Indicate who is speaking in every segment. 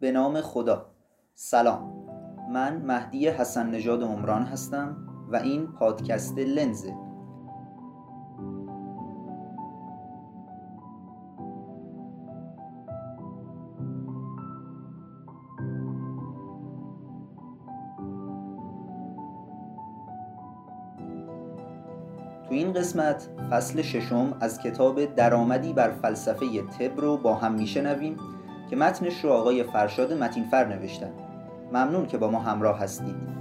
Speaker 1: به نام خدا. سلام. من مهدی حسن نژاد عمران هستم و این پادکست لنزه تو این قسمت فصل ششم از کتاب درآمدی بر فلسفه طب رو با هم میشنویم که متنش رو آقای فرشاد متینفر نوشتن. ممنون که با ما همراه هستید.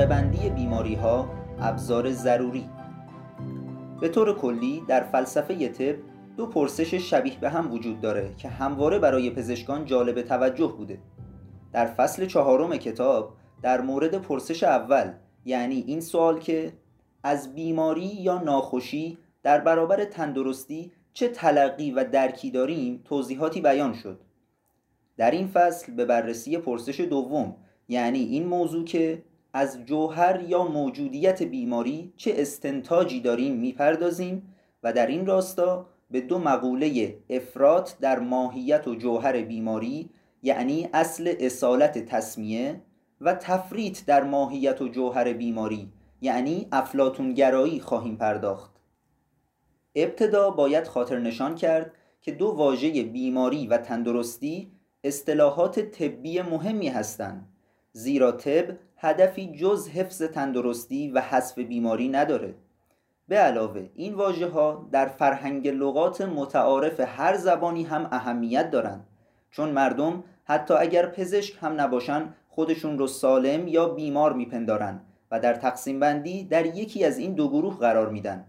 Speaker 1: طبقه بندی بیماری ها ابزار ضروری. به طور کلی در فلسفه طب دو پرسش شبیه به هم وجود داره که همواره برای پزشکان جالب توجه بوده. در فصل چهارم کتاب در مورد پرسش اول یعنی این سوال که از بیماری یا ناخوشی در برابر تندرستی چه تلقی و درکی داریم توضیحاتی بیان شد. در این فصل به بررسی پرسش دوم یعنی این موضوع که از جوهر یا موجودیت بیماری چه استنتاجی داریم می‌پردازیم و در این راستا به دو مقوله افراد در ماهیت و جوهر بیماری یعنی اصل اصالت تصمیه و تفریط در ماهیت و جوهر بیماری یعنی افلاتونگرایی خواهیم پرداخت. ابتدا باید خاطر نشان کرد که دو واژه بیماری و تندرستی اصطلاحات طبی مهمی هستند زیرا طب هدفی جز حفظ تندرستی و حذف بیماری نداره. به علاوه این واژه ها در فرهنگ لغات متعارف هر زبانی هم اهمیت دارند. چون مردم حتی اگر پزشک هم نباشن خودشون رو سالم یا بیمار میپندارن و در تقسیم بندی در یکی از این دو گروه قرار میدن.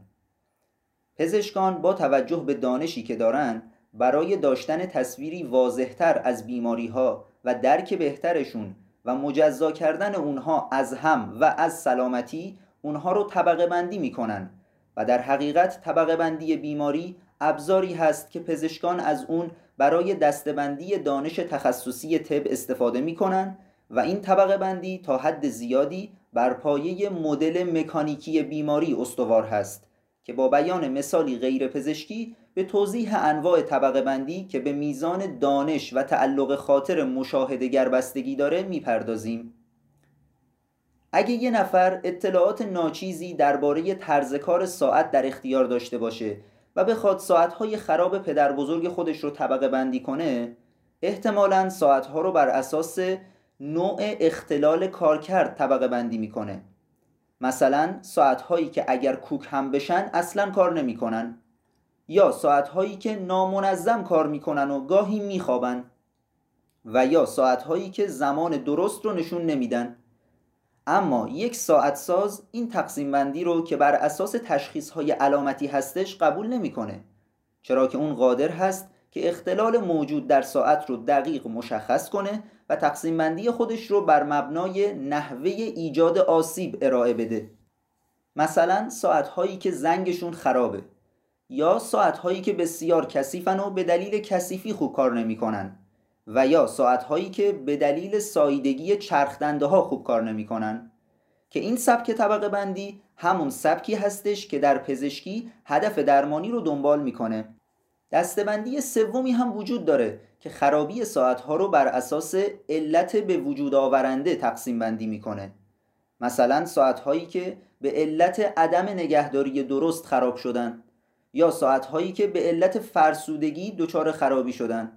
Speaker 1: پزشکان با توجه به دانشی که دارن برای داشتن تصویری واضحتر از بیماری ها و درک بهترشون و مجزا کردن اونها از هم و از سلامتی اونها رو طبقه بندی می‌کنن. و در حقیقت طبقه بندی بیماری ابزاری هست که پزشکان از اون برای دستبندی دانش تخصصی طب استفاده می‌کنن و این طبقه بندی تا حد زیادی بر پایه مدل مکانیکی بیماری استوار هست که با بیان مثالی غیر پزشکی به توضیح انواع طبقه بندی که به میزان دانش و تعلق خاطر مشاهده بستگی داره می‌پردازیم. اگه یه نفر اطلاعات ناچیزی درباره طرز کار ساعت در اختیار داشته باشه و بخواد ساعتهای خراب پدر بزرگ خودش رو طبقه بندی کنه احتمالا ساعتها رو بر اساس نوع اختلال کارکرد طبقه بندی می‌کنه. مثلا ساعتهایی که اگر کوک هم بشن اصلا کار نمی‌کنن. یا ساعتهایی که نامنظم کار می‌کنن و گاهی میخوابن و یا ساعتهایی که زمان درست رو نشون نمیدن. اما یک ساعت ساز این تقسیم بندی رو که بر اساس تشخیص های علامتی هستش قبول نمی‌کنه. چرا که اون قادر هست که اختلال موجود در ساعت رو دقیق مشخص کنه و تقسیم بندی خودش رو بر مبنای نحوه ایجاد آسیب ارائه بده. مثلا ساعت هایی که زنگشون خرابه. یا ساعت هایی که بسیار کثیفن و به دلیل کثیفی خوب کار نمی‌کنن و یا ساعت هایی که به دلیل سایدگی چرخدنده ها خوب کار نمی‌کنن که این سبک طبقه بندی همون سبکی هستش که در پزشکی هدف درمانی رو دنبال می‌کنه. دستبندی سومی هم وجود داره که خرابی ساعتها رو بر اساس علت به وجود آورنده تقسیم بندی می‌کنه. مثلا ساعتهایی که به علت عدم نگهداری درست خراب شدن. یا ساعتهایی که به علت فرسودگی دچار خرابی شدن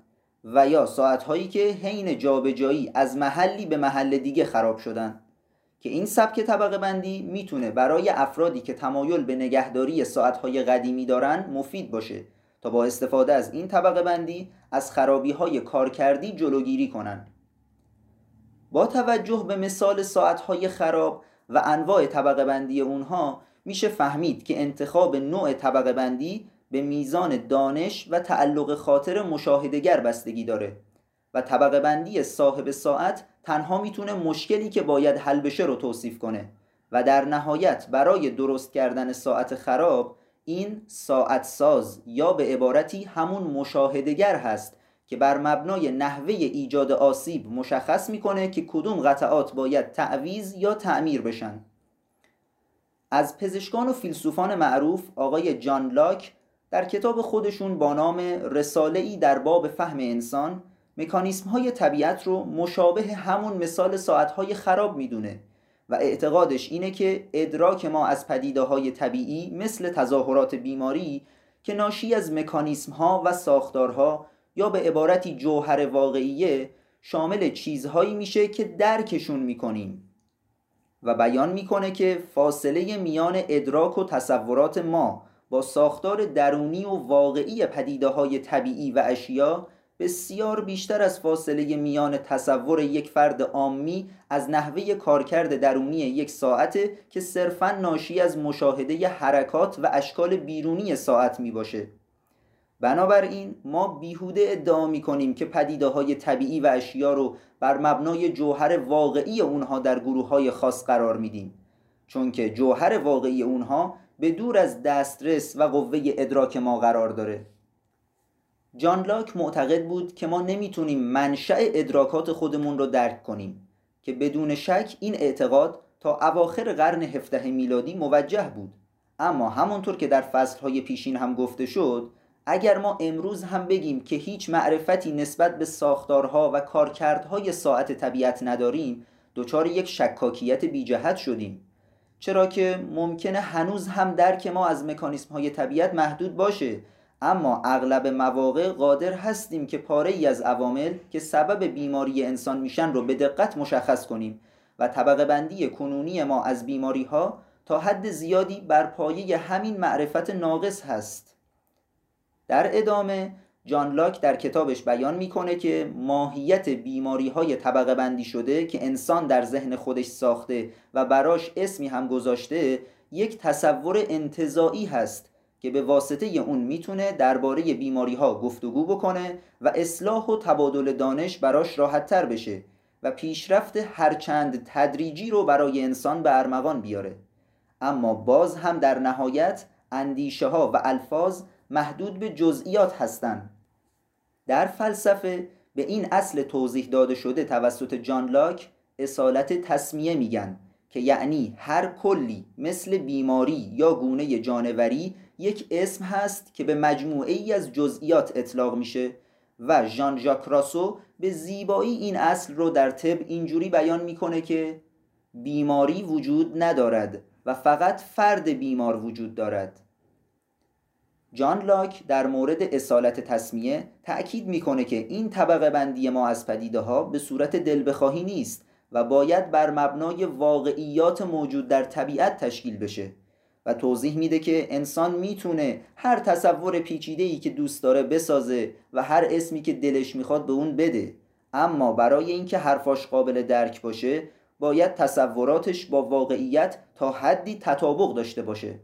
Speaker 1: و یا ساعتهایی که حین جابجایی از محلی به محل دیگه خراب شدن که این سبک طبقه بندی می‌تونه برای افرادی که تمایل به نگهداری ساعتهای قدیمی دارن مفید باشه تا با استفاده از این طبقه بندی از خرابی های کارکردی جلوگیری کنند. با توجه به مثال ساعت های خراب و انواع طبقه بندی اونها میشه فهمید که انتخاب نوع طبقه بندی به میزان دانش و تعلق خاطر مشاهدگر بستگی داره و طبقه بندی صاحب ساعت تنها می‌تونه مشکلی که باید حل بشه رو توصیف کنه و در نهایت برای درست کردن ساعت خراب این ساعت ساز یا به عبارتی همون مشاهدگر هست که بر مبنای نحوه ایجاد آسیب مشخص می‌کنه که کدوم قطعات باید تعویز یا تعمیر بشن. از پزشکان و فیلسوفان معروف آقای جان لاک در کتاب خودشون با نام رساله ای در باب فهم انسان مکانیسم های طبیعت رو مشابه همون مثال ساعت های خراب می‌دونه و اعتقادش اینه که ادراک ما از پدیده های طبیعی مثل تظاهرات بیماری که ناشی از مکانیسم ها و ساختارها یا به عبارتی جوهر واقعیه شامل چیزهایی میشه که درکشون می‌کنیم. و بیان می‌کنه که فاصله میان ادراک و تصورات ما با ساختار درونی و واقعی پدیده های طبیعی و اشیا بسیار بیشتر از فاصله میان تصور یک فرد عامی از نحوه کارکرد درونی یک ساعته که صرفا ناشی از مشاهده حرکات و اشکال بیرونی ساعت می باشه. بنابراین ما بیهوده ادعا می کنیم که پدیده های طبیعی و اشیا رو بر مبنای جوهر واقعی اونها در گروه های خاص قرار میدیم. چون که جوهر واقعی اونها به دور از دسترس و قوه ادراک ما قرار داره. جان لاک معتقد بود که ما نمی‌تونیم منشأ ادراکات خودمون رو درک کنیم که بدون شک این اعتقاد تا اواخر قرن هفته میلادی موجه بود. اما همونطور که در فصلهای پیشین هم گفته شد اگر ما امروز هم بگیم که هیچ معرفتی نسبت به ساختارها و کارکردهای ساعت طبیعت نداریم دچار یک شکاکیت بیجهت شدیم. چرا که ممکنه هنوز هم درک ما از مکانیسم های طبیعت محدود باشه اما اغلب مواقع قادر هستیم که پاره ای از عوامل که سبب بیماری انسان میشن رو به دقت مشخص کنیم و طبقه بندی کنونی ما از بیماری ها تا حد زیادی بر پایه همین معرفت ناقص هست. در ادامه جان لاک در کتابش بیان می‌کنه که ماهیت بیماری های طبقه بندی شده که انسان در ذهن خودش ساخته و براش اسمی هم گذاشته یک تصور انتظایی هست که به واسطه اون می‌تونه درباره بیماری ها گفتگو بکنه و اصلاح و تبادل دانش براش راحت تر بشه و پیشرفت هرچند تدریجی رو برای انسان به ارمغان بیاره. اما باز هم در نهایت اندیشه ها و الفاظ محدود به جزئیات هستند. در فلسفه به این اصل توضیح داده شده توسط جان لاک اصالت تصمیه میگن که یعنی هر کلی مثل بیماری یا گونه جانوری یک اسم هست که به مجموعه ای از جزئیات اطلاق میشه و ژان ژاک راسو به زیبایی این اصل رو در طب اینجوری بیان می‌کنه که بیماری وجود ندارد و فقط فرد بیمار وجود دارد. جان لاک در مورد اصالت تصمیه تأکید می‌کنه که این طبقه بندی ما از پدیده ها به صورت دل بخواهی نیست و باید بر مبنای واقعیات موجود در طبیعت تشکیل بشه و توضیح میده که انسان می‌تونه هر تصور پیچیده ای که دوست داره بسازه و هر اسمی که دلش می‌خواد به اون بده. اما برای اینکه حرفاش قابل درک باشه باید تصوراتش با واقعیت تا حدی تطابق داشته باشه.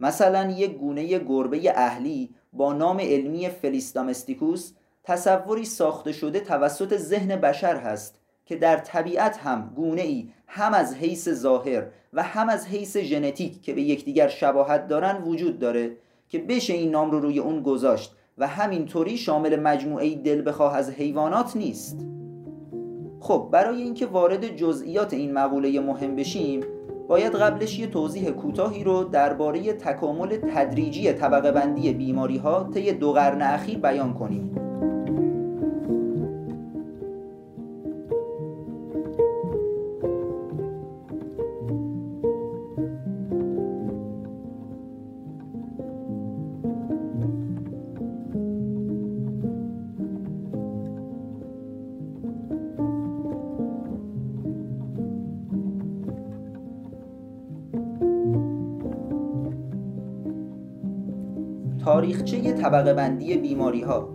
Speaker 1: مثلا یک گونه گربه اهلی با نام علمی فلیستامستیکوس تصوری ساخته شده توسط ذهن بشر هست که در طبیعت هم گونه ای هم از حیث ظاهر و هم از حیث ژنتیک که به یکدیگر شباهت دارن وجود داره که بشه این نام رو روی اون گذاشت و همینطوری شامل مجموعه دل بخواه از حیوانات نیست. خب برای اینکه وارد جزئیات این مقوله مهم بشیم باید قبلش یه توضیح کوتاهی رو درباره تکامل تدریجی طبقه بندی بیماری ها طی دو قرن اخیر بیان کنیم. تاریخچه طبقه بندی بیماری ها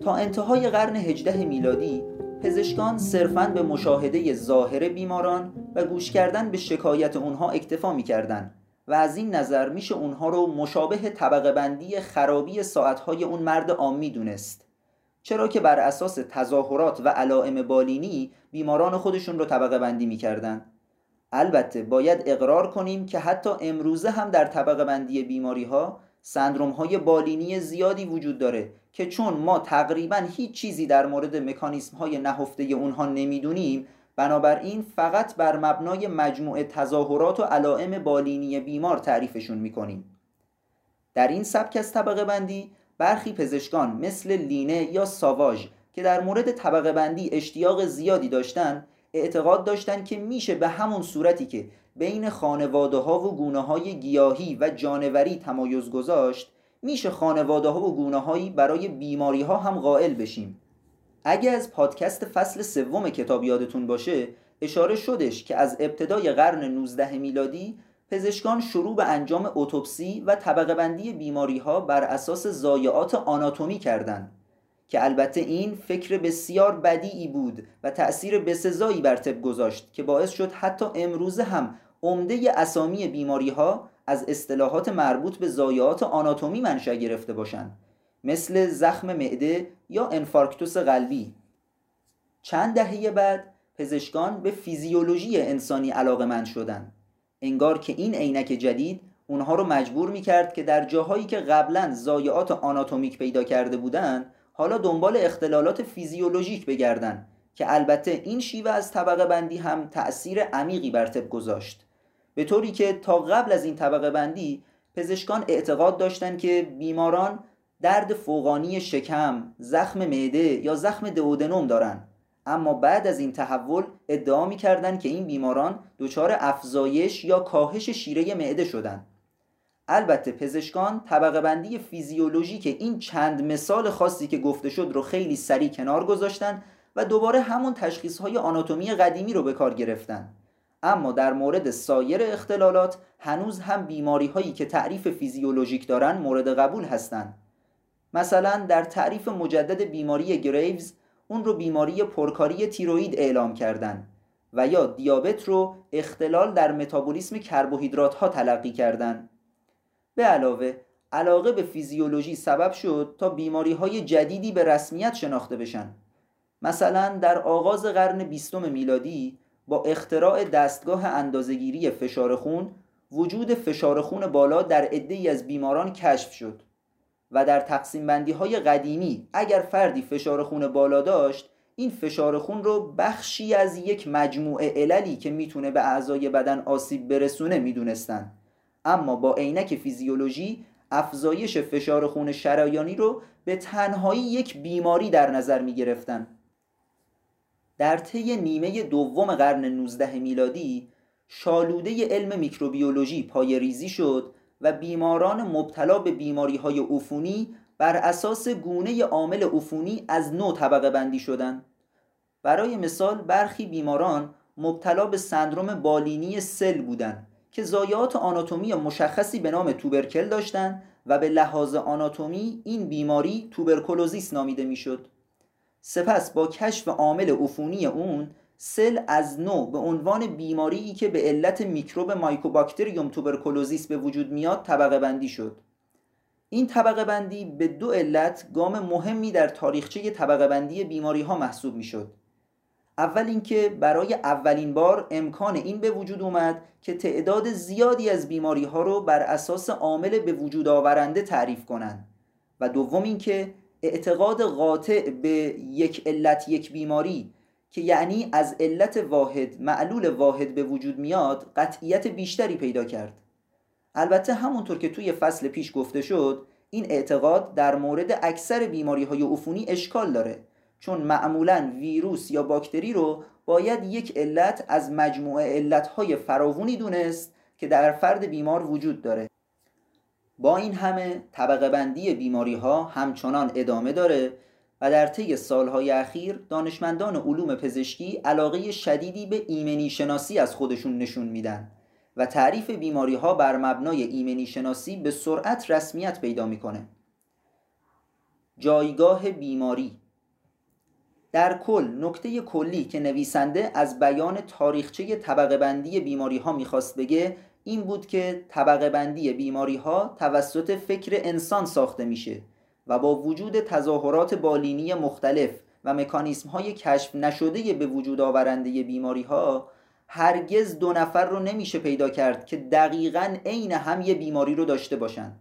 Speaker 1: تا انتهای قرن هجده میلادی پزشکان صرفاً به مشاهده ظاهر بیماران و گوش کردن به شکایت اونها اکتفا می‌کردن و از این نظر میشه اونها رو مشابه طبقه بندی خرابی ساعتهای اون مرد عامی دونست چرا که بر اساس تظاهرات و علائم بالینی بیماران خودشون رو طبقه بندی می‌کردن البته باید اقرار کنیم که حتی امروزه هم در طبقه بندی بیماری ها سندروم های بالینی زیادی وجود داره که چون ما تقریبا هیچ چیزی در مورد مکانیسم های نهفته اونها نمی‌دونیم بنابراین فقط بر مبنای مجموعه تظاهرات و علائم بالینی بیمار تعریفشون می‌کنیم. در این سبک از طبقه بندی برخی پزشکان مثل لینه یا ساواژ که در مورد طبقه بندی اشتیاق زیادی داشتن اعتقاد داشتن که میشه به همون صورتی که بین خانواده ها و گونه های گیاهی و جانوری تمایز گذاشت میشه خانواده ها و گونه هایی برای بیماری ها هم قائل بشیم. اگه از پادکست فصل سوم کتاب یادتون باشه اشاره شدش که از ابتدای قرن 19 میلادی پزشکان شروع به انجام اتوپسی و طبقه بندی بیماری ها بر اساس زایعات آناتومی کردند. که البته این فکر بسیار بدیعی بود و تأثیر بسزایی بر طب گذاشت که باعث شد حتی امروزه هم عمده اسامی بیماری ها از اصطلاحات مربوط به زایعات آناتومی منشأ گرفته باشند مثل زخم معده یا انفارکتوس قلبی. چند دهه بعد پزشکان به فیزیولوژی انسانی علاقه من شدند. انگار که این عینک جدید اونها رو مجبور می‌کرد که در جاهایی که قبلا زایعات آناتومیک پیدا کرده بودند حالا دنبال اختلالات فیزیولوژیک بگردن که البته این شیوه از طبقه بندی هم تأثیر عمیقی بر طب گذاشت. به طوری که تا قبل از این طبقه بندی پزشکان اعتقاد داشتند که بیماران درد فوقانی شکم، زخم معده یا زخم دئودنوم دارند اما بعد از این تحول ادعا می‌کردند که این بیماران دچار افزایش یا کاهش شیره معده شدند البته پزشکان طبقه بندی فیزیولوژیک این چند مثال خاصی که گفته شد رو خیلی سریع کنار گذاشتن و دوباره همون تشخیص های آناتومی قدیمی رو به کار گرفتن اما در مورد سایر اختلالات هنوز هم بیماری هایی که تعریف فیزیولوژیک دارن مورد قبول هستند. مثلا در تعریف مجدد بیماری گریوز اون رو بیماری پرکاری تیروید اعلام کردن و یا دیابت رو اختلال در متابولیسم کربوهیدرات ها تلقی کردند. به علاوه علاقه به فیزیولوژی سبب شد تا بیماری های جدیدی به رسمیت شناخته بشن. مثلا در آغاز قرن بیستم میلادی با اختراع دستگاه اندازگیری فشار خون وجود فشار خون بالا در عده‌ای از بیماران کشف شد و در تقسیم بندی های قدیمی اگر فردی فشار خون بالا داشت این فشار خون رو بخشی از یک مجموعه عللی که می‌تونه به اعضای بدن آسیب برسونه می‌دونستن. اما با عینک فیزیولوژی افزایش فشار خون شرایانی رو به تنهایی یک بیماری در نظر می گرفتن. در طی نیمه دوم قرن 19 میلادی شالوده علم میکروبیولوژی پای ریزی شد و بیماران مبتلا به بیماری های عفونی بر اساس گونه عامل عفونی از نوع طبقه بندی شدند. برای مثال برخی بیماران مبتلا به سندروم بالینی سل بودند که زایات آناتومی مشخصی به نام توبرکل داشتند و به لحاظ آناتومی این بیماری توبرکلوزیس نامیده می‌شد. سپس با کشف عامل عفونی اون سل از نو به عنوان بیماری که به علت میکروب مایکوباکتریوم توبرکلوزیس به وجود میاد طبقه بندی شد. این طبقه بندی به دو علت گام مهمی در تاریخچه طبقه بندی بیماری ها محسوب می‌شد. اول اینکه برای اولین بار امکان این به وجود اومد که تعداد زیادی از بیماری ها رو بر اساس عامل به وجود آورنده تعریف کنند. و دوم اینکه اعتقاد قاطع به یک علت یک بیماری که یعنی از علت واحد معلول واحد به وجود میاد قطعیت بیشتری پیدا کرد. البته همونطور که توی فصل پیش گفته شد این اعتقاد در مورد اکثر بیماری های عفونی اشکال داره. چون معمولا ویروس یا باکتری رو باید یک علت از مجموعه علتهای فراوونی دونست که در فرد بیمار وجود داره. با این همه طبقه بندی بیماری ها همچنان ادامه داره و در طی سالهای اخیر دانشمندان علوم پزشکی علاقه شدیدی به ایمنی شناسی از خودشون نشون میدن و تعریف بیماری ها بر مبنای ایمنی شناسی به سرعت رسمیت پیدا می‌کنه. جایگاه بیماری در کل نکته کلی که نویسنده از بیان تاریخچه طبقه بندی بیماری ها می‌خواست بگه این بود که طبقه بندی بیماری ها توسط فکر انسان ساخته میشه و با وجود تظاهرات بالینی مختلف و مکانیسم های کشف نشده به وجود آورنده بیماری ها هرگز دو نفر رو نمیشه پیدا کرد که دقیقا عین هم یه بیماری رو داشته باشن.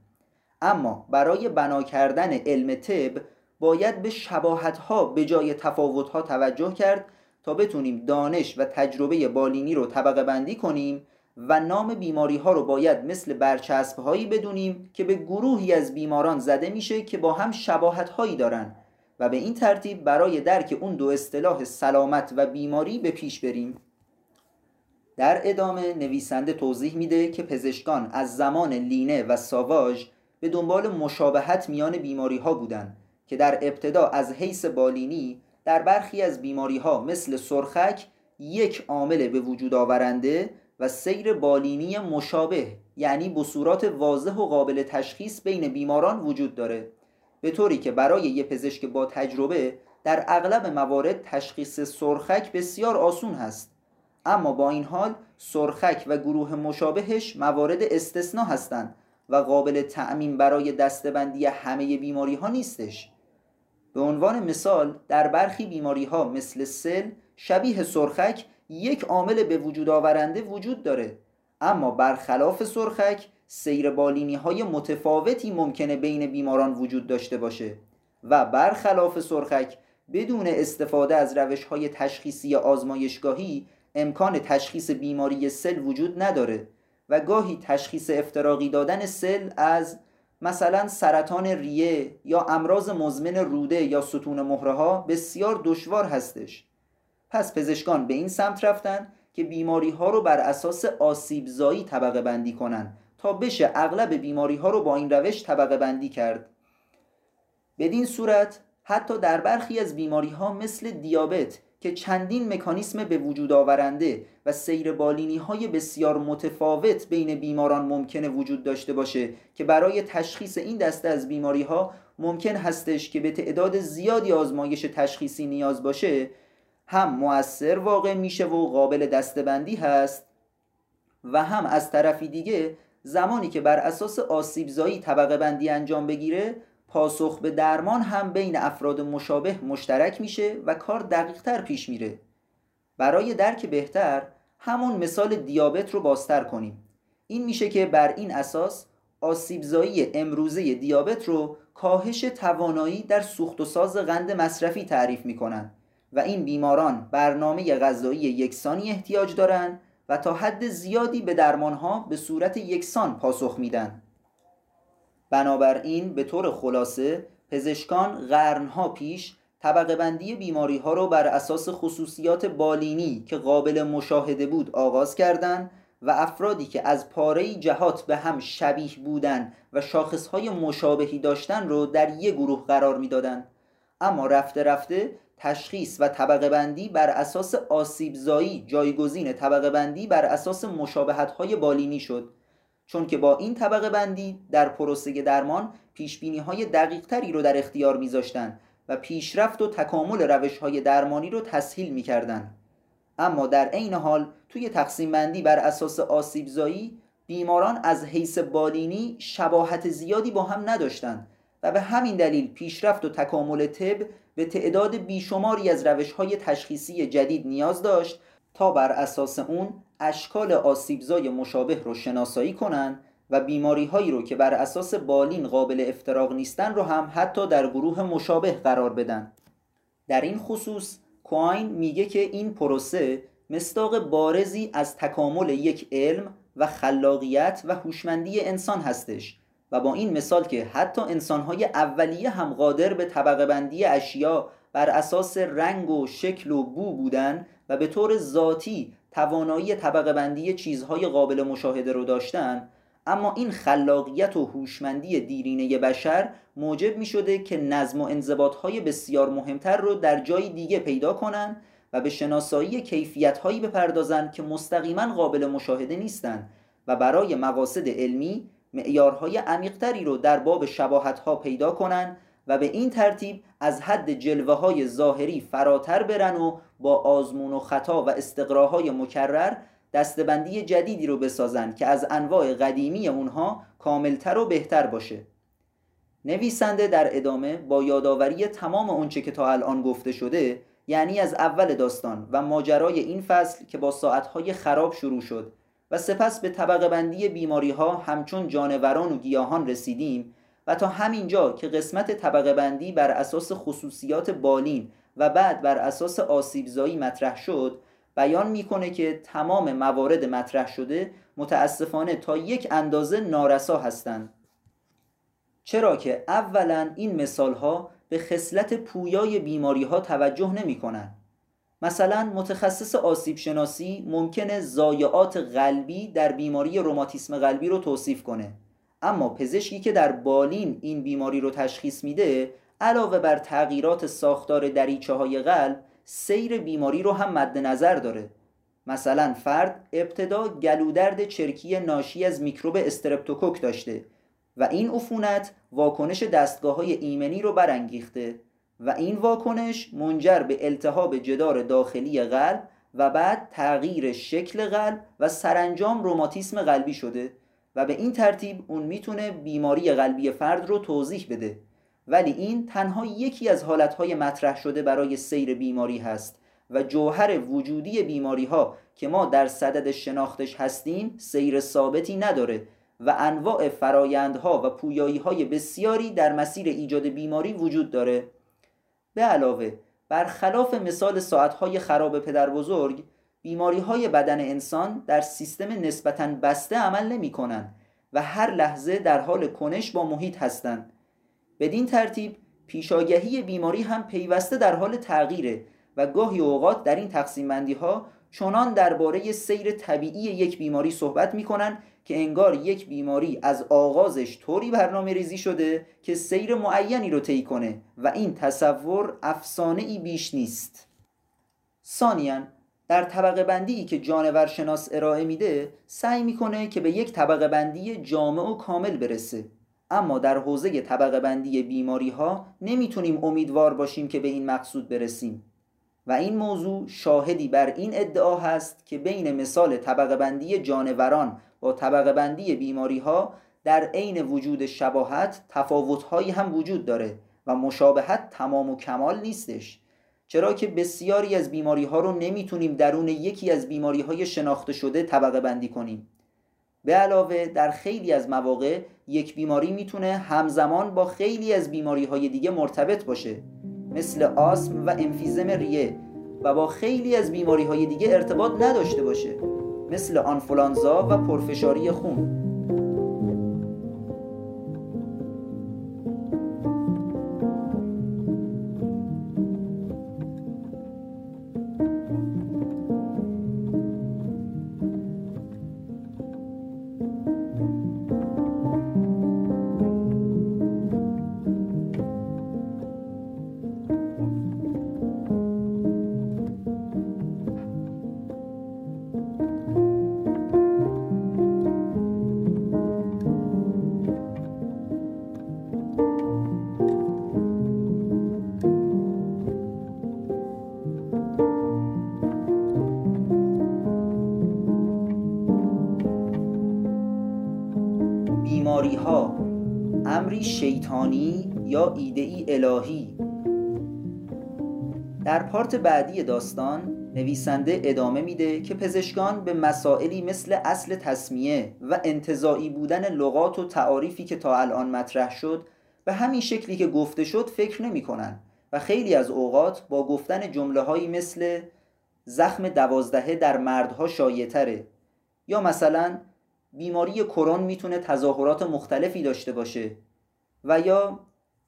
Speaker 1: اما برای بنا کردن علم طب باید به شباهت ها به جای تفاوت ها توجه کرد تا بتونیم دانش و تجربه بالینی رو طبقه بندی کنیم و نام بیماری ها رو باید مثل برچسب هایی بدونیم که به گروهی از بیماران زده میشه که با هم شباهت هایی دارن و به این ترتیب برای درک اون دو اصطلاح سلامت و بیماری به پیش بریم. در ادامه نویسنده توضیح میده که پزشکان از زمان لینه و ساواژ به دنبال مشابهت میان بیماری ها بودن که در ابتدا از حیث بالینی در برخی از بیماری ها مثل سرخک یک عامل به وجود آورنده و سیر بالینی مشابه یعنی بصورات واضح و قابل تشخیص بین بیماران وجود داره. به طوری که برای یه پزشک با تجربه در اغلب موارد تشخیص سرخک بسیار آسون هست. اما با این حال سرخک و گروه مشابهش موارد استثنا هستند و قابل تعمین برای دستبندی همه بیماری ها نیستش. به عنوان مثال در برخی بیماری ها مثل سل شبیه سرخک یک عامل به وجود آورنده وجود داره. اما برخلاف سرخک سیر بالینی های متفاوتی ممکنه بین بیماران وجود داشته باشه. و برخلاف سرخک بدون استفاده از روش های تشخیصی آزمایشگاهی امکان تشخیص بیماری سل وجود نداره. و گاهی تشخیص افتراقی دادن سل از مثلا سرطان ریه یا امراض مزمن روده یا ستون مهره ها بسیار دشوار هستش. پس پزشکان به این سمت رفتن که بیماری ها رو بر اساس آسیب زایی طبقه بندی کنن تا بشه اغلب بیماری ها رو با این روش طبقه بندی کرد. بدین صورت حتی در برخی از بیماری ها مثل دیابت که چندین مکانیسم به وجود آورنده و سیر بالینی های بسیار متفاوت بین بیماران ممکنه وجود داشته باشه که برای تشخیص این دسته از بیماری ها ممکن هستش که به تعداد زیادی آزمایش تشخیصی نیاز باشه هم مؤثر واقع میشه و قابل دستبندی هست و هم از طرفی دیگه زمانی که بر اساس آسیبزایی طبقه بندی انجام بگیره پاسخ به درمان هم بین افراد مشابه مشترک میشه و کار دقیقتر پیش میره. برای درک بهتر همون مثال دیابت رو بازتر کنیم. این میشه که بر این اساس آسیبزایی امروزه دیابت رو کاهش توانایی در سوخت و ساز قند مصرفی تعریف می‌کنن و این بیماران برنامه غذایی یکسانی احتیاج دارند و تا حد زیادی به درمانها به صورت یکسان پاسخ میدن. بنابراین به طور خلاصه پزشکان قرنها پیش طبقه بندی بیماری ها رو بر اساس خصوصیات بالینی که قابل مشاهده بود آغاز کردند و افرادی که از پاره جهات به هم شبیه بودن و شاخصهای مشابهی داشتن رو در یک گروه قرار می‌دادند. اما رفته رفته تشخیص و طبقه بندی بر اساس آسیبزایی جایگزین طبقه بندی بر اساس مشابهت های بالینی شد. چون که با این طبقه بندی در پروسه درمان پیش بینی های دقیق تری رو در اختیار میذاشتند و پیشرفت و تکامل روش های درمانی رو تسهیل می‌کردند. اما در عین حال توی تقسیم بندی بر اساس آسیبزایی بیماران از حیث بالینی شباهت زیادی با هم نداشتند و به همین دلیل پیشرفت و تکامل طب به تعداد بیشماری از روش های تشخیصی جدید نیاز داشت تا بر اساس اون اشکال آسیبزای مشابه رو شناسایی کنند و بیماری هایی رو که بر اساس بالین قابل افتراق نیستن رو هم حتی در گروه مشابه قرار بدن. در این خصوص کوین میگه که این پروسه مستاق بارزی از تکامل یک علم و خلاقیت و هوشمندی انسان هستش و با این مثال که حتی انسانهای اولیه هم قادر به طبقه بندی اشیا بر اساس رنگ و شکل و بو بودن و به طور ذاتی توانایی طبقه بندی چیزهای قابل مشاهده رو داشتن اما این خلاقیت و هوشمندی دیرینه بشر موجب می شده که نظم و انضباطهای بسیار مهمتر رو در جای دیگه پیدا کنن و به شناسایی کیفیتهایی بپردازن که مستقیما قابل مشاهده نیستند و برای مقاصد علمی معیارهای عمیقتری رو در باب شباهتها پیدا کنن و به این ترتیب از حد جلوه های ظاهری فراتر برن و با آزمون و خطا و استقراهای مکرر دستبندی جدیدی رو بسازن که از انواع قدیمی اونها کاملتر و بهتر باشه. نویسنده در ادامه با یادآوری تمام آنچه که تا الان گفته شده یعنی از اول داستان و ماجرای این فصل که با ساعتهای خراب شروع شد و سپس به طبقه بندی بیماری ها همچون جانوران و گیاهان رسیدیم و تا همینجا که قسمت طبقه بندی بر اساس خصوصیات بالین و بعد بر اساس آسیبزایی مطرح شد بیان می‌کنه که تمام موارد مطرح شده متاسفانه تا یک اندازه نارسا هستند چرا که اولا این مثال ها به خصلت پویای بیماری ها توجه نمی کنن. مثلا متخصص آسیب شناسی ممکنه زایعات قلبی در بیماری روماتیسم قلبی رو توصیف کنه اما پزشکی که در بالین این بیماری رو تشخیص میده علاوه بر تغییرات ساختار دریچه های قلب سیر بیماری رو هم مد نظر داره. مثلا فرد ابتدا گلودرد چرکی ناشی از میکروب استرپتوکوک داشته و این عفونت واکنش دستگاه های ایمنی رو برانگیخته و این واکنش منجر به التهاب جدار داخلی قلب و بعد تغییر شکل قلب و سرانجام روماتیسم قلبی شده. و به این ترتیب اون می‌تونه بیماری قلبی فرد رو توضیح بده. ولی این تنها یکی از حالتهای مطرح شده برای سیر بیماری هست و جوهر وجودی بیماری ها که ما در صدد شناختش هستیم سیر ثابتی نداره و انواع فرایندها و پویایی های بسیاری در مسیر ایجاد بیماری وجود داره. به علاوه برخلاف مثال ساعتهای خراب پدر بزرگ بیماری های بدن انسان در سیستم نسبتا بسته عمل نمی کنن و هر لحظه در حال کنش با محیط هستند. بدین ترتیب پیشاگهی بیماری هم پیوسته در حال تغییره و گاهی اوقات در این تقسیم بندی ها چنان درباره سیر طبیعی یک بیماری صحبت می‌کنن که انگار یک بیماری از آغازش طوری برنامه ریزی شده که سیر معینی رو طی کنه و این تصور افسانه ای بیش نیست. ثانیا در طبقه بندی که جانور شناس ارائه میده سعی می‌کنه که به یک طبقه بندی جامع و کامل برسه. اما در حوزه طبقه بندی بیماری ها نمی‌تونیم امیدوار باشیم که به این مقصود برسیم. و این موضوع شاهدی بر این ادعا هست که بین مثال طبقه بندی جانوران با طبقه بندی بیماری ها در عین وجود شباهت تفاوتهایی هم وجود داره و مشابهت تمام و کمال نیستش. چرا که بسیاری از بیماری ها رو نمی‌تونیم درون یکی از بیماری های شناخته شده طبقه بندی کنیم. به علاوه در خیلی از مواقع یک بیماری می‌تونه همزمان با خیلی از بیماری های دیگه مرتبط باشه مثل آسم و انفیزم ریه و با خیلی از بیماری های دیگه ارتباط نداشته باشه مثل آنفولانزا و پرفشاری خون. شیطانی یا ایده ای الهی. در پارت بعدی داستان نویسنده ادامه میده که پزشکان به مسائلی مثل اصل تصمیه و انتظاعی بودن لغات و تعاریفی که تا الان مطرح شد به همین شکلی که گفته شد فکر نمی کنن و خیلی از اوقات با گفتن جمله هایی مثل زخم دوازدهه در مردها شایعتره یا مثلا بیماری کرون می‌تونه تظاهرات مختلفی داشته باشه و یا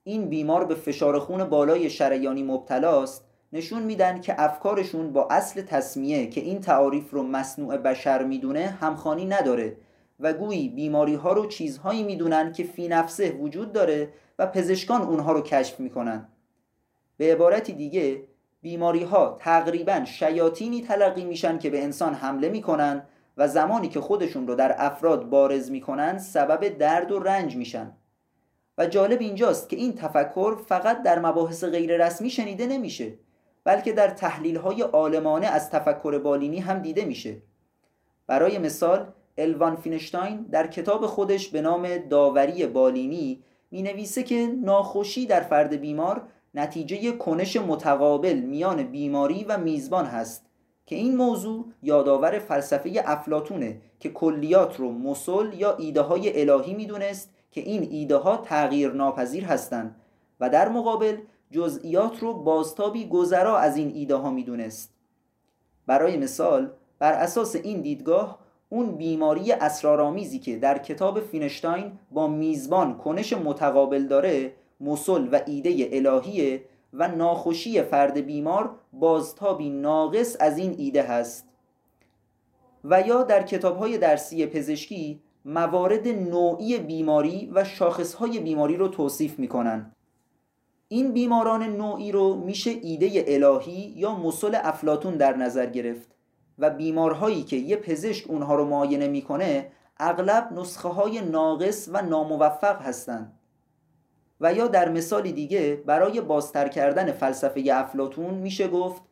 Speaker 1: این بیمار به فشار خون بالای شریانی مبتلاست نشون میدن که افکارشون با اصل تصمیه که این تعاریف رو مصنوع بشر می‌دونه همخانی نداره و گویی بیماری ها رو چیزهایی می‌دونن که فی نفسه وجود داره و پزشکان اونها رو کشف می‌کنن. به عبارتی دیگه بیماری ها تقریبا شیاطینی تلقی میشن که به انسان حمله می‌کنن و زمانی که خودشون رو در افراد بارز می‌کنن سبب درد و رنج میشن. و جالب اینجاست که این تفکر فقط در مباحث غیر رسمی شنیده نمیشه بلکه در تحلیل های آلمانه از تفکر بالینی هم دیده میشه. برای مثال الوان فینشتاین در کتاب خودش به نام داوری بالینی می نویسه که ناخوشی در فرد بیمار نتیجه کنش متقابل میان بیماری و میزبان هست که این موضوع یادآور فلسفه افلاتونه که کلیات رو مسل یا ایده های الهی می‌دونست که این ایده ها تغییر ناپذیر هستند و در مقابل جزئیات رو بازتابی گذرا از این ایده ها می‌دونست. برای مثال بر اساس این دیدگاه اون بیماری اسرارآمیزی که در کتاب فینشتاین با میزبان کنش متقابل داره مسل و ایده الهیه و ناخوشی فرد بیمار بازتابی ناقص از این ایده هست. و یا در کتابهای درسی پزشکی موارد نوعی بیماری و شاخصهای بیماری رو توصیف می‌کنن. این بیماران نوعی رو میشه ایده الهی یا مسل افلاتون در نظر گرفت و بیمارهایی که یه پزشک اونها رو معاینه می‌کنه اغلب نسخه های ناقص و ناموفق هستند و یا در مثال دیگه برای بازتر کردن فلسفه افلاتون میشه گفت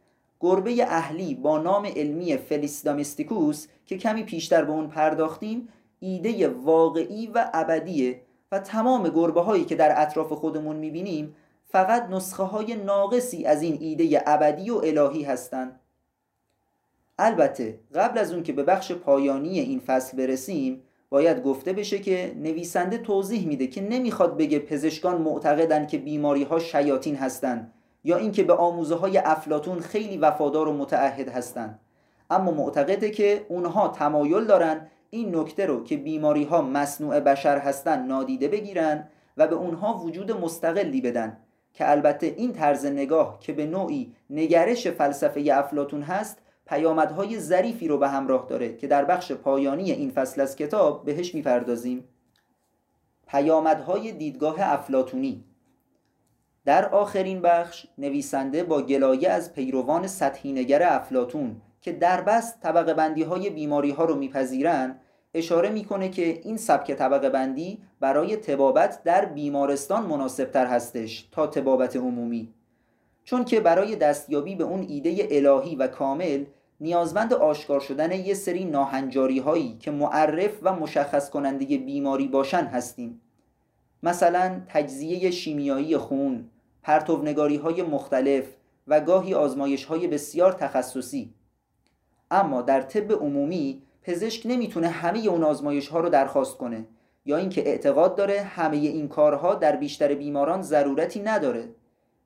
Speaker 1: گربه اهلی با نام علمی فلیسدامستیکوس که کمی پیشتر به اون پرداختیم ایده واقعی و ابدیه و تمام گربه هایی که در اطراف خودمون می‌بینیم فقط نسخه های ناقصی از این ایده ابدی و الهی هستند. البته قبل از اون که به بخش پایانی این فصل برسیم باید گفته بشه که نویسنده توضیح میده که نمی‌خواد بگه پزشکان معتقدن که بیماری ها شیاطین هستند یا اینکه به آموزه های افلاتون خیلی وفادار و متعهد هستند. اما معتقده که اونها تمایل دارن این نکته رو که بیماری ها مصنوع بشر هستند نادیده بگیرن و به اونها وجود مستقلی بدن که البته این طرز نگاه که به نوعی نگرش فلسفه افلاتون هست پیامدهای ظریفی رو به همراه داره که در بخش پایانی این فصل از کتاب بهش می‌پردازیم. پیامدهای دیدگاه افلاتونی در آخرین بخش نویسنده با گلایه از پیروان سطحی نگر افلاتون که در بست طبقه بندی های بیماری ها رو میپذیرن اشاره می‌کنه که این سبک طبقه بندی برای تبابت در بیمارستان مناسب تر هستش تا تبابت عمومی. چون که برای دستیابی به اون ایده الهی و کامل نیازمند آشکار شدن یه سری ناهنجاری هایی که معرف و مشخص کننده بیماری باشن هستیم. مثلا تجزیه شیمیایی خون پرتونگاری های مختلف و گاهی آزمایش های بسیار تخصصی. اما در طب عمومی پزشک نمی‌تونه همه اون آزمایش ها رو درخواست کنه یا اینکه اعتقاد داره همه این کارها در بیشتر بیماران ضرورتی نداره.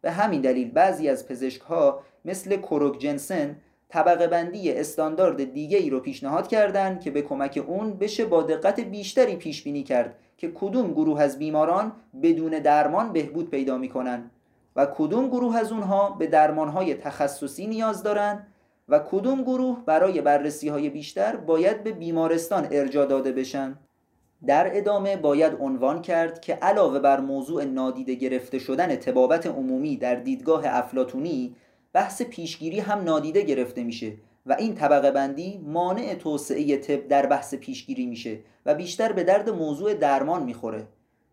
Speaker 1: به همین دلیل بعضی از پزشک ها مثل کروک جنسن طبقه بندی استاندارد دیگه ای رو پیشنهاد کردند که به کمک اون بشه با دقت بیشتری پیش بینی کرد که کدوم گروه از بیماران بدون درمان بهبود پیدا می‌کنن و کدوم گروه از اونها به درمانهای تخصصی نیاز دارن و کدوم گروه برای بررسی های بیشتر باید به بیمارستان ارجا داده بشن؟ در ادامه باید عنوان کرد که علاوه بر موضوع نادیده گرفته شدن تبابت عمومی در دیدگاه افلاتونی بحث پیشگیری هم نادیده گرفته میشه و این طبقه بندی مانع توسعه طب در بحث پیشگیری میشه و بیشتر به درد موضوع درمان می‌خوره.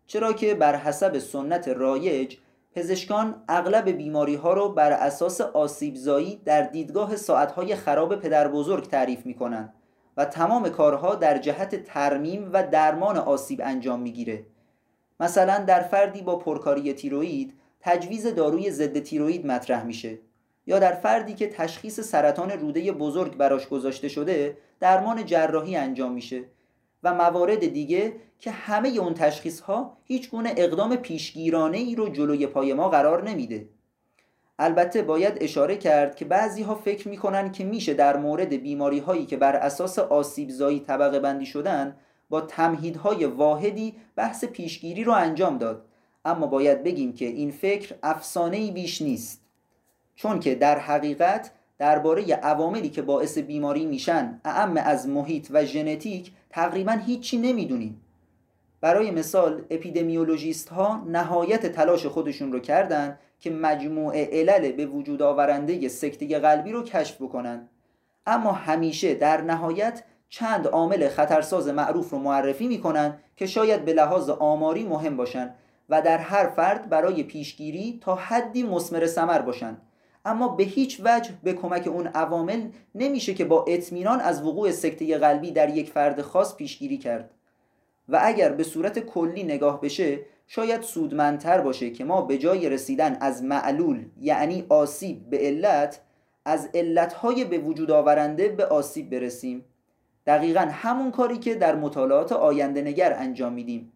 Speaker 1: چرا که بر حسب سنت رایج پزشکان اغلب بیماری ها رو بر اساس آسیبزایی در دیدگاه ساعتهای خراب پدر بزرگ تعریف می‌کنن و تمام کارها در جهت ترمیم و درمان آسیب انجام می‌گیره. مثلا در فردی با پرکاری تیروید تجویز داروی ضد تیروید مطرح میشه یا در فردی که تشخیص سرطان روده بزرگ براش گذاشته شده درمان جراحی انجام میشه. و موارد دیگه که همه اون تشخیص ها هیچ گونه اقدام پیشگیرانه ای رو جلوی پای ما قرار نمیده. البته باید اشاره کرد که بعضی ها فکر می‌کنن که میشه در مورد بیماری هایی که بر اساس آسیب زایی طبقه بندی شدن با تمهیدهای واحدی بحث پیشگیری رو انجام داد. اما باید بگیم که این فکر افسانه ای بیش نیست. چون که در حقیقت درباره عواملی که باعث بیماری میشن اعم از محیط و ژنتیک تقریبا هیچی نمی‌دونیم برای مثال اپیدمیولوژیست ها نهایت تلاش خودشون رو کردن که مجموعه علل به وجود آورنده سکته قلبی رو کشف بکنن. اما همیشه در نهایت چند عامل خطرساز معروف رو معرفی می‌کنن که شاید به لحاظ آماری مهم باشن و در هر فرد برای پیشگیری تا حدی مسمر سمر باشن. اما به هیچ وجه به کمک اون عوامل نمیشه که با اطمینان از وقوع سکته قلبی در یک فرد خاص پیشگیری کرد. و اگر به صورت کلی نگاه بشه شاید سودمندتر باشه که ما به جای رسیدن از معلول یعنی آسیب به علت از علتهای به وجود آورنده به آسیب برسیم. دقیقا همون کاری که در مطالعات آینده نگر انجام میدیم.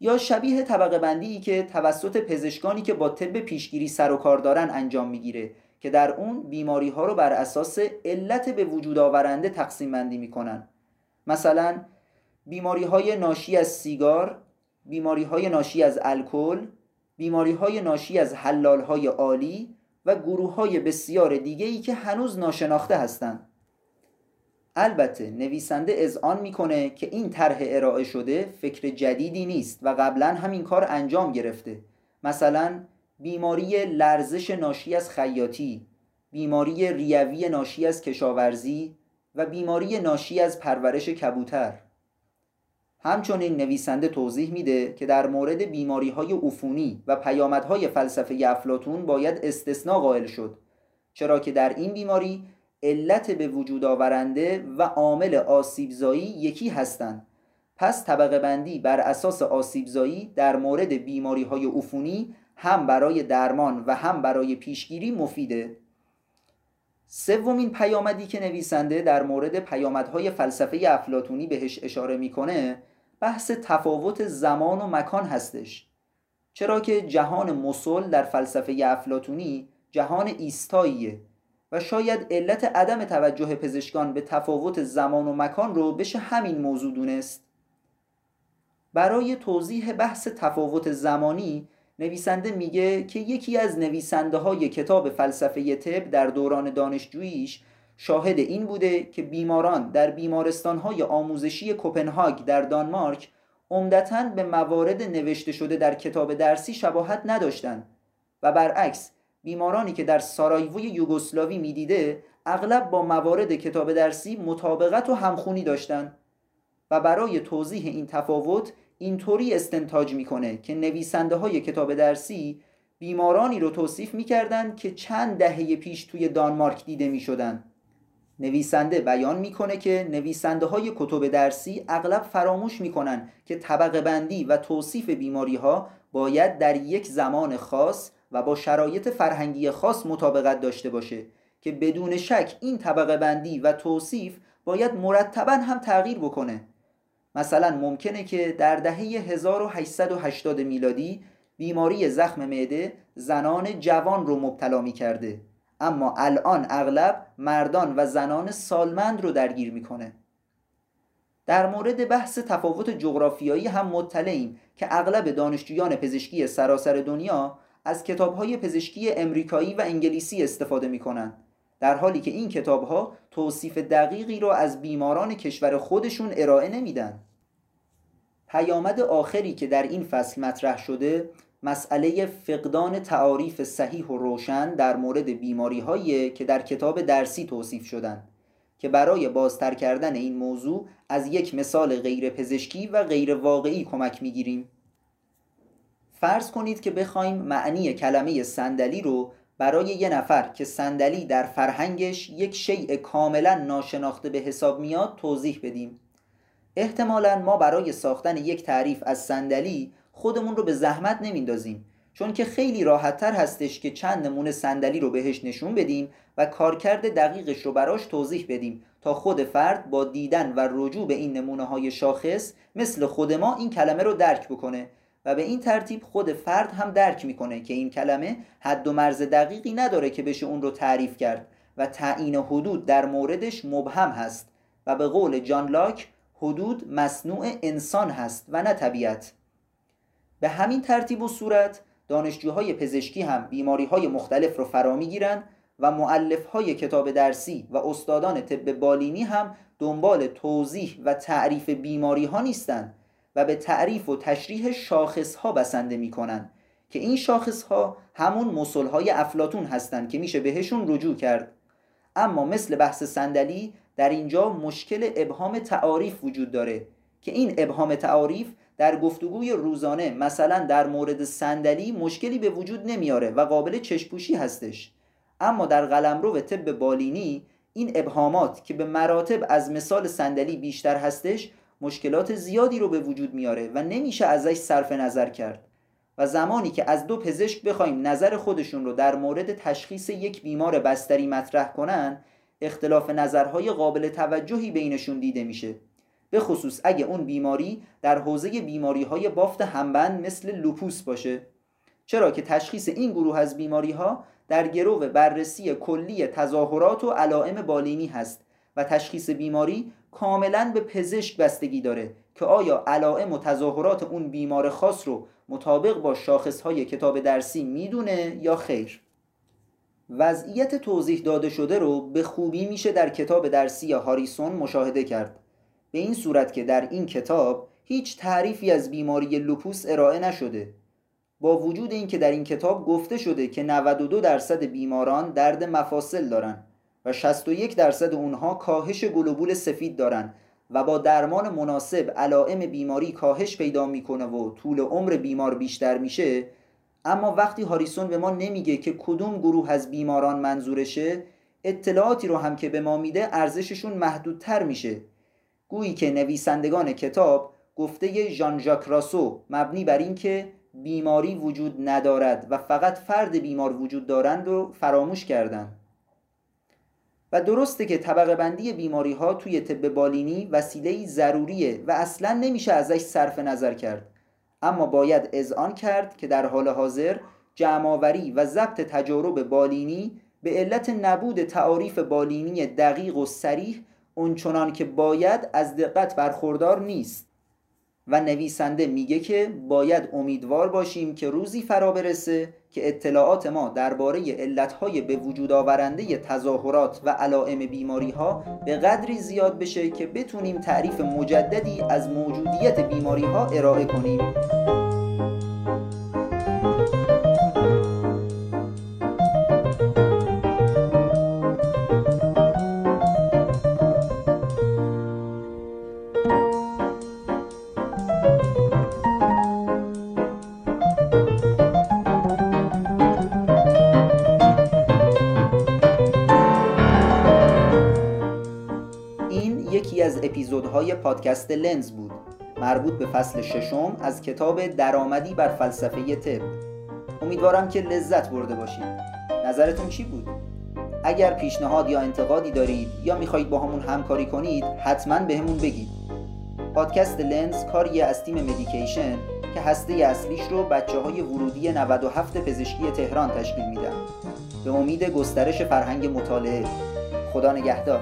Speaker 1: یا شبیه طبقه بندی که توسط پزشکانی که با طب پیشگیری سر و کار دارن انجام می‌گیره که در اون بیماری ها رو بر اساس علت به وجود آورنده تقسیم بندی می‌کنن. مثلا بیماری های ناشی از سیگار بیماری های ناشی از الکل بیماری های ناشی از حلال های عالی و گروه های بسیار دیگه ای که هنوز ناشناخته هستند البته نویسنده اذعان می‌کنه که این طرح ارائه شده فکر جدیدی نیست و قبلا همین کار انجام گرفته. مثلا بیماری لرزش ناشی از خیاطی بیماری ریوی ناشی از کشاورزی و بیماری ناشی از پرورش کبوتر. همچنین نویسنده توضیح میده که در مورد بیماری های عفونی و پیامدهای فلسفه افلاتون باید استثناء قائل شد چرا که در این بیماری علت به وجود آورنده و عامل آسیبزایی یکی هستند. پس طبقه بندی بر اساس آسیبزایی در مورد بیماری های عفونی هم برای درمان و هم برای پیشگیری مفیده. سومین پیامدی که نویسنده در مورد پیامدهای فلسفه افلاتونی بهش اشاره می‌کنه بحث تفاوت زمان و مکان هستش. چرا که جهان مسل در فلسفه افلاتونی جهان ایستاییه. و شاید علت عدم توجه پزشکان به تفاوت زمان و مکان رو بشه همین موضوع دونست. برای توضیح بحث تفاوت زمانی نویسنده میگه که یکی از نویسنده های کتاب فلسفه طب در دوران دانشجوییش شاهد این بوده که بیماران در بیمارستان های آموزشی کوپنهاگ در دانمارک عمدتا به موارد نوشته شده در کتاب درسی شباهت نداشتند و برعکس بیمارانی که در سارایووی یوگسلاوی می‌دیده اغلب با موارد کتاب درسی مطابقت و همخونی داشتند و برای توضیح این تفاوت اینطوری استنتاج می‌کنه که نویسنده های کتاب درسی بیمارانی رو توصیف می‌کردند که چند دهه پیش توی دانمارک دیده می‌شدند نویسنده بیان می‌کنه که نویسنده های کتب درسی اغلب فراموش می‌کنن که طبقه بندی و توصیف بیماری ها باید در یک زمان خاص و با شرایط فرهنگی خاص مطابقت داشته باشه که بدون شک این طبقه بندی و توصیف باید مرتبا هم تغییر بکنه. مثلا ممکنه که در دهه 1880 میلادی بیماری زخم معده زنان جوان رو مبتلا می کرده اما الان اغلب مردان و زنان سالمند رو درگیر می‌کنه. در مورد بحث تفاوت جغرافیایی هم مطلعیم که اغلب دانشجویان پزشکی سراسر دنیا از کتابهای پزشکی امریکایی و انگلیسی استفاده می‌کنند در حالی که این کتابها توصیف دقیقی را از بیماران کشور خودشون ارائه نمیدن. پیامد آخری که در این فصل مطرح شده مسئله فقدان تعاریف صحیح و روشن در مورد بیماری هایی که در کتاب درسی توصیف شدن که برای بازتر کردن این موضوع از یک مثال غیر پزشکی و غیر واقعی کمک می‌گیریم. فرض کنید که بخوایم معنی کلمه صندلی رو برای یه نفر که صندلی در فرهنگش یک شیء کاملا ناشناخته به حساب میاد توضیح بدیم. احتمالا ما برای ساختن یک تعریف از صندلی خودمون رو به زحمت نمیندازیم چون که خیلی راحتتر هستش که چند نمونه صندلی رو بهش نشون بدیم و کارکرد دقیقش رو براش توضیح بدیم تا خود فرد با دیدن و رجوع به این نمونه های شاخص مثل خود ما این کلمه رو درک بکنه. و به این ترتیب خود فرد هم درک می‌کنه که این کلمه حد و مرز دقیقی نداره که بشه اون رو تعریف کرد و تعیین حدود در موردش مبهم هست و به قول جان لاک حدود مصنوع انسان هست و نه طبیعت. به همین ترتیب و صورت دانشجوهای پزشکی هم بیماری های مختلف رو فرا می‌گیرن و معلف های کتاب درسی و استادان طب بالینی هم دنبال توضیح و تعریف بیماری ها نیستند و به تعریف و تشریح شاخص ها بسنده می‌کنن که این شاخص ها همون مسل های افلاتون هستند که میشه بهشون رجوع کرد. اما مثل بحث صندلی در اینجا مشکل ابهام تعاریف وجود داره که این ابهام تعاریف در گفتگوی روزانه مثلا در مورد صندلی مشکلی به وجود نمیاره و قابل چشپوشی هستش. اما در قلمرو طب بالینی این ابهامات که به مراتب از مثال صندلی بیشتر هستش مشکلات زیادی رو به وجود میاره و نمیشه ازش صرف نظر کرد. و زمانی که از دو پزشک بخوایم نظر خودشون رو در مورد تشخیص یک بیمار بستری مطرح کنن اختلاف نظرهای قابل توجهی بینشون دیده میشه. به خصوص اگه اون بیماری در حوزه بیماری های بافت همبند مثل لوپوس باشه. چرا که تشخیص این گروه از بیماری ها در گرو بررسی کلی تظاهرات و علائم بالینی هست. و تشخیص بیماری کاملا به پزشک بستگی داره که آیا علائم و تظاهرات اون بیمار خاص رو مطابق با های کتاب درسی می‌دونه یا خیر. وضعیت توضیح داده شده رو به خوبی میشه در کتاب درسی هاریسون مشاهده کرد. به این صورت که در این کتاب هیچ تعریفی از بیماری لوپوس ارائه نشده. با وجود اینکه در این کتاب گفته شده که 92 درصد بیماران درد مفاصل دارن. و 61 درصد اونها کاهش گلوبول سفید دارن و با درمان مناسب علائم بیماری کاهش پیدا می‌کنه و طول عمر بیمار بیشتر میشه. اما وقتی هاریسون به ما نمیگه که کدوم گروه از بیماران منظورشه اطلاعاتی رو هم که به ما میده ارزششون محدودتر میشه. گویی که نویسندگان کتاب گفته ژان ژاک راسو مبنی بر اینکه بیماری وجود ندارد و فقط فرد بیمار وجود دارند و فراموش کردند. و درسته که طبقه بندی بیماری ها توی طب بالینی وسیله ضروریه و اصلا نمیشه ازش صرف نظر کرد. اما باید اذعان کرد که در حال حاضر جمعآوری و ضبط تجارب بالینی به علت نبود تعاریف بالینی دقیق و سریح اونچنان که باید از دقت برخوردار نیست. و نویسنده میگه که باید امیدوار باشیم که روزی فرا برسه که اطلاعات ما درباره علتهای به وجود آورنده تظاهرات و علائم بیماری ها به قدری زیاد بشه که بتونیم تعریف مجددی از موجودیت بیماری ها ارائه کنیم. اپیزودهای پادکست لنز بود مربوط به فصل ششم از کتاب درآمدی بر فلسفه طب. امیدوارم که لذت برده باشید نظرتون چی بود؟ اگر پیشنهاد یا انتقادی دارید یا می‌خواهید با همون همکاری کنید حتما بهمون به بگید. پادکست لنز کاریه از تیم مدیکیشن که هسته اصلیش رو بچه های ورودی 97 پزشکی تهران تشکیل میدن. به امید گسترش فرهنگ مطالعه. خدا نگهدار.